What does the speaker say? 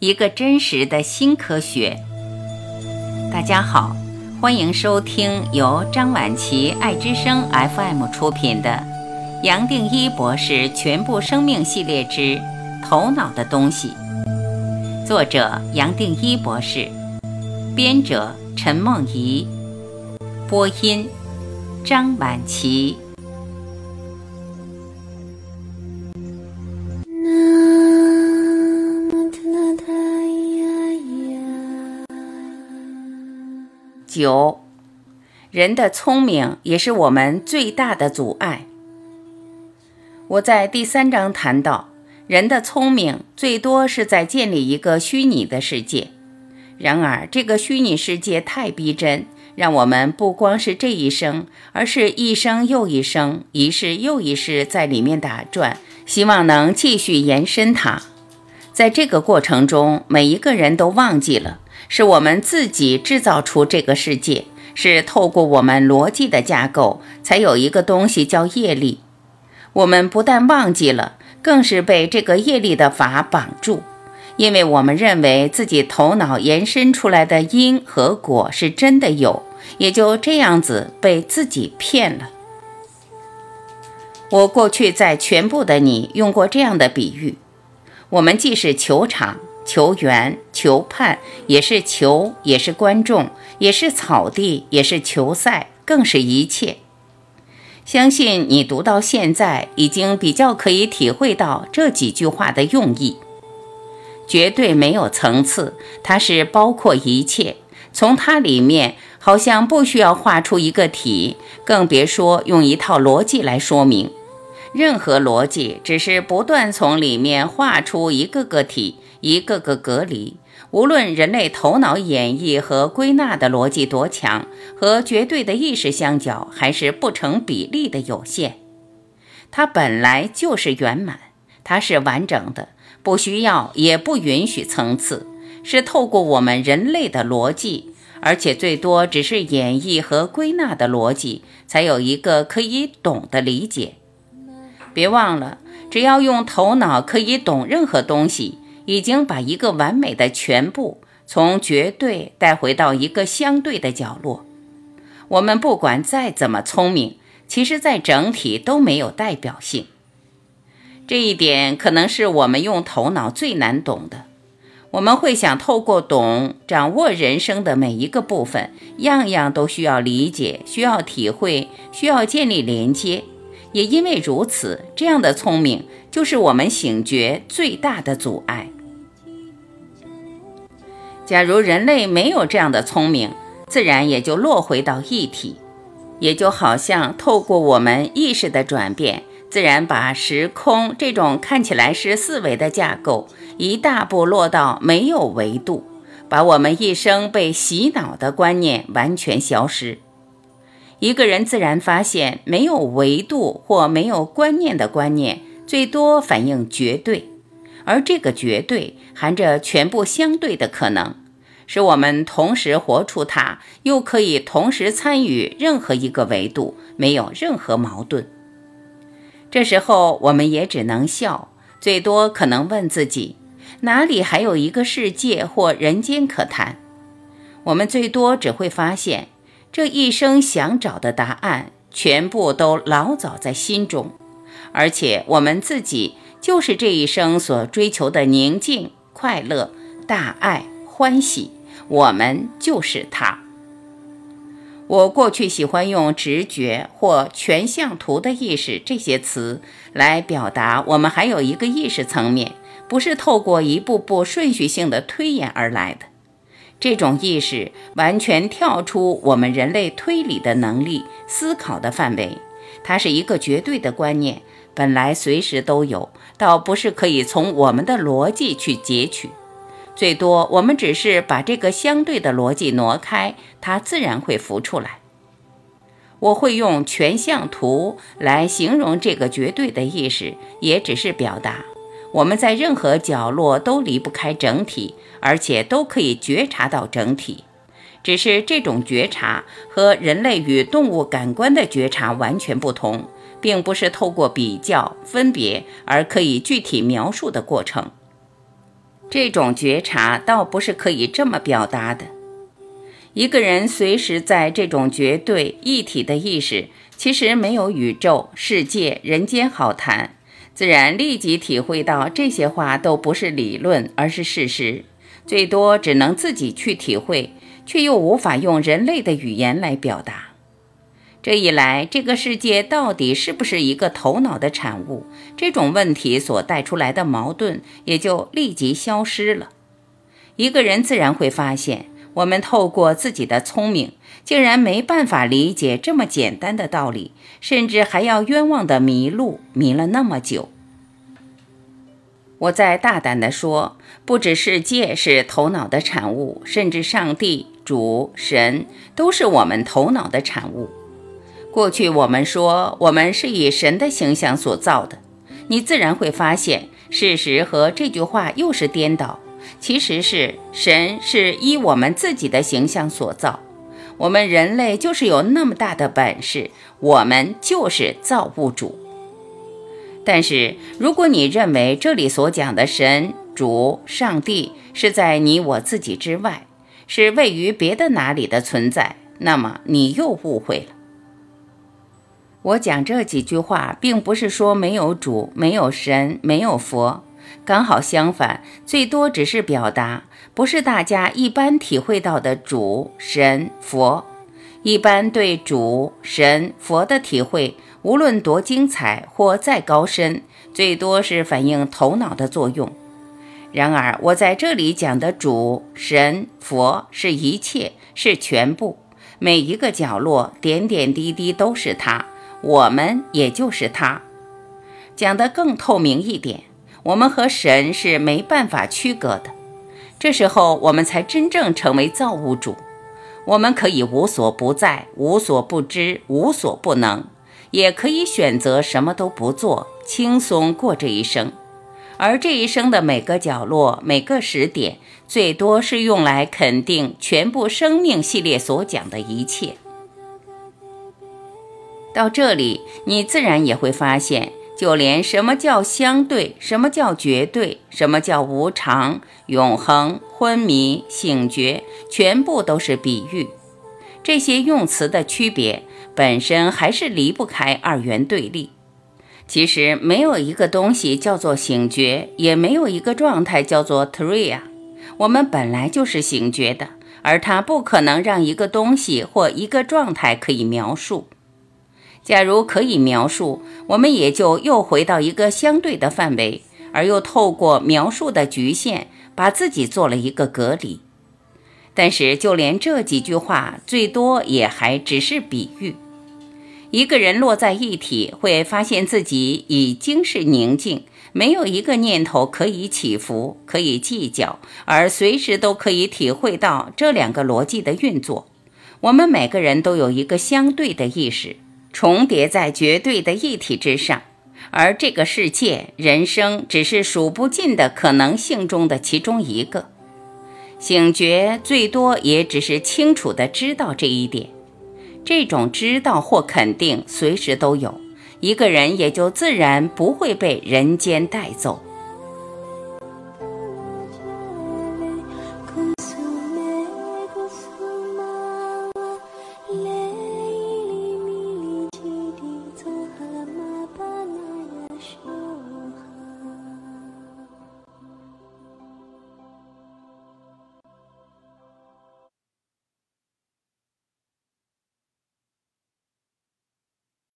一个真实的新科学。大家好，欢迎收听由张晚琪爱之声 FM 出品的《杨定一博士全部生命系列之头脑的东西》，作者杨定一博士，编者陈梦怡，播音张晚琪。九，人的聪明也是我们最大的阻碍。我在第三章谈到，人的聪明最多是在建立一个虚拟的世界。然而，这个虚拟世界太逼真，让我们不光是这一生，而是一生又一生，一世又一世在里面打转，希望能继续延伸它。在这个过程中，每一个人都忘记了。是我们自己制造出这个世界，是透过我们逻辑的架构，才有一个东西叫业力。我们不但忘记了，更是被这个业力的法绑住，因为我们认为自己头脑延伸出来的因和果是真的有，也就这样子被自己骗了。我过去在全部的你用过这样的比喻：我们既是球场。球员、球判也是球，也是观众，也是草地，也是球赛，更是一切。相信你读到现在，已经比较可以体会到这几句话的用意。绝对没有层次，它是包括一切。从它里面，好像不需要画出一个体，更别说用一套逻辑来说明。任何逻辑，只是不断从里面画出一个个体。一个个隔离，无论人类头脑演绎和归纳的逻辑多强，和绝对的意识相较，还是不成比例的有限。它本来就是圆满，它是完整的，不需要也不允许层次，是透过我们人类的逻辑，而且最多只是演绎和归纳的逻辑，才有一个可以懂的理解。别忘了，只要用头脑可以懂任何东西。已经把一个完美的全部从绝对带回到一个相对的角落。我们不管再怎么聪明，其实在整体都没有代表性。这一点可能是我们用头脑最难懂的。我们会想透过懂掌握人生的每一个部分，样样都需要理解，需要体会，需要建立连接。也因为如此，这样的聪明就是我们醒觉最大的阻碍。假如人类没有这样的聪明，自然也就落回到一体，也就好像透过我们意识的转变，自然把时空这种看起来是四维的架构，一大步落到没有维度，把我们一生被洗脑的观念完全消失。一个人自然发现，没有维度或没有观念的观念，最多反映绝对。而这个绝对含着全部相对的可能，使我们同时活出它，又可以同时参与任何一个维度，没有任何矛盾。这时候我们也只能笑，最多可能问自己：哪里还有一个世界或人间可谈？我们最多只会发现，这一生想找的答案，全部都老早在心中，而且我们自己。就是这一生所追求的宁静、快乐、大爱、欢喜，我们就是它。我过去喜欢用直觉或全像图的意识这些词来表达，我们还有一个意识层面，不是透过一步步顺序性的推演而来的。这种意识完全跳出我们人类推理的能力、思考的范围，它是一个绝对的观念。本来随时都有，倒不是可以从我们的逻辑去截取，最多我们只是把这个相对的逻辑挪开，它自然会浮出来。我会用全像图来形容这个绝对的意识，也只是表达我们在任何角落都离不开整体，而且都可以觉察到整体，只是这种觉察和人类与动物感官的觉察完全不同。并不是透过比较分别而可以具体描述的过程。这种觉察倒不是可以这么表达的。一个人随时在这种绝对一体的意识，其实没有宇宙、世界、人间好谈，自然立即体会到这些话都不是理论，而是事实，最多只能自己去体会，却又无法用人类的语言来表达。这一来，这个世界到底是不是一个头脑的产物？这种问题所带出来的矛盾也就立即消失了。一个人自然会发现。我们透过自己的聪明，竟然没办法理解这么简单的道理，甚至还要冤枉的迷路，迷了那么久。我再大胆地说，不止世界是头脑的产物，甚至上帝、主、神都是我们头脑的产物。过去我们说我们是以神的形象所造的，你自然会发现，事实和这句话又是颠倒。其实是神是依我们自己的形象所造，我们人类就是有那么大的本事，我们就是造物主。但是如果你认为这里所讲的神、主、上帝是在你我自己之外，是位于别的哪里的存在，那么你又误会了。我讲这几句话，并不是说没有主、没有神、没有佛。刚好相反，最多只是表达，不是大家一般体会到的主神佛。一般对主神佛的体会，无论多精彩或再高深，最多是反映头脑的作用。然而，我在这里讲的主神佛是一切，是全部，每一个角落、点点滴滴都是它，我们也就是它。讲得更透明一点。我们和神是没办法区隔的，这时候我们才真正成为造物主。我们可以无所不在、无所不知、无所不能，也可以选择什么都不做，轻松过这一生。而这一生的每个角落、每个时点，最多是用来肯定全部生命系列所讲的一切。到这里，你自然也会发现。就连什么叫相对，什么叫绝对，什么叫无常、永恒、昏迷、醒觉，全部都是比喻。这些用词的区别本身还是离不开二元对立。其实没有一个东西叫做醒觉，也没有一个状态叫做 tria。我们本来就是醒觉的，而它不可能让一个东西或一个状态可以描述。假如可以描述，我们也就又回到一个相对的范围，而又透过描述的局限，把自己做了一个隔离。但是，就连这几句话，最多也还只是比喻。一个人落在一体，会发现自己已经是宁静，没有一个念头可以起伏，可以计较，而随时都可以体会到这两个逻辑的运作。我们每个人都有一个相对的意识。重叠在绝对的一体之上，而这个世界、人生只是数不尽的可能性中的其中一个。醒觉最多也只是清楚的知道这一点，这种知道或肯定随时都有，一个人也就自然不会被人间带走。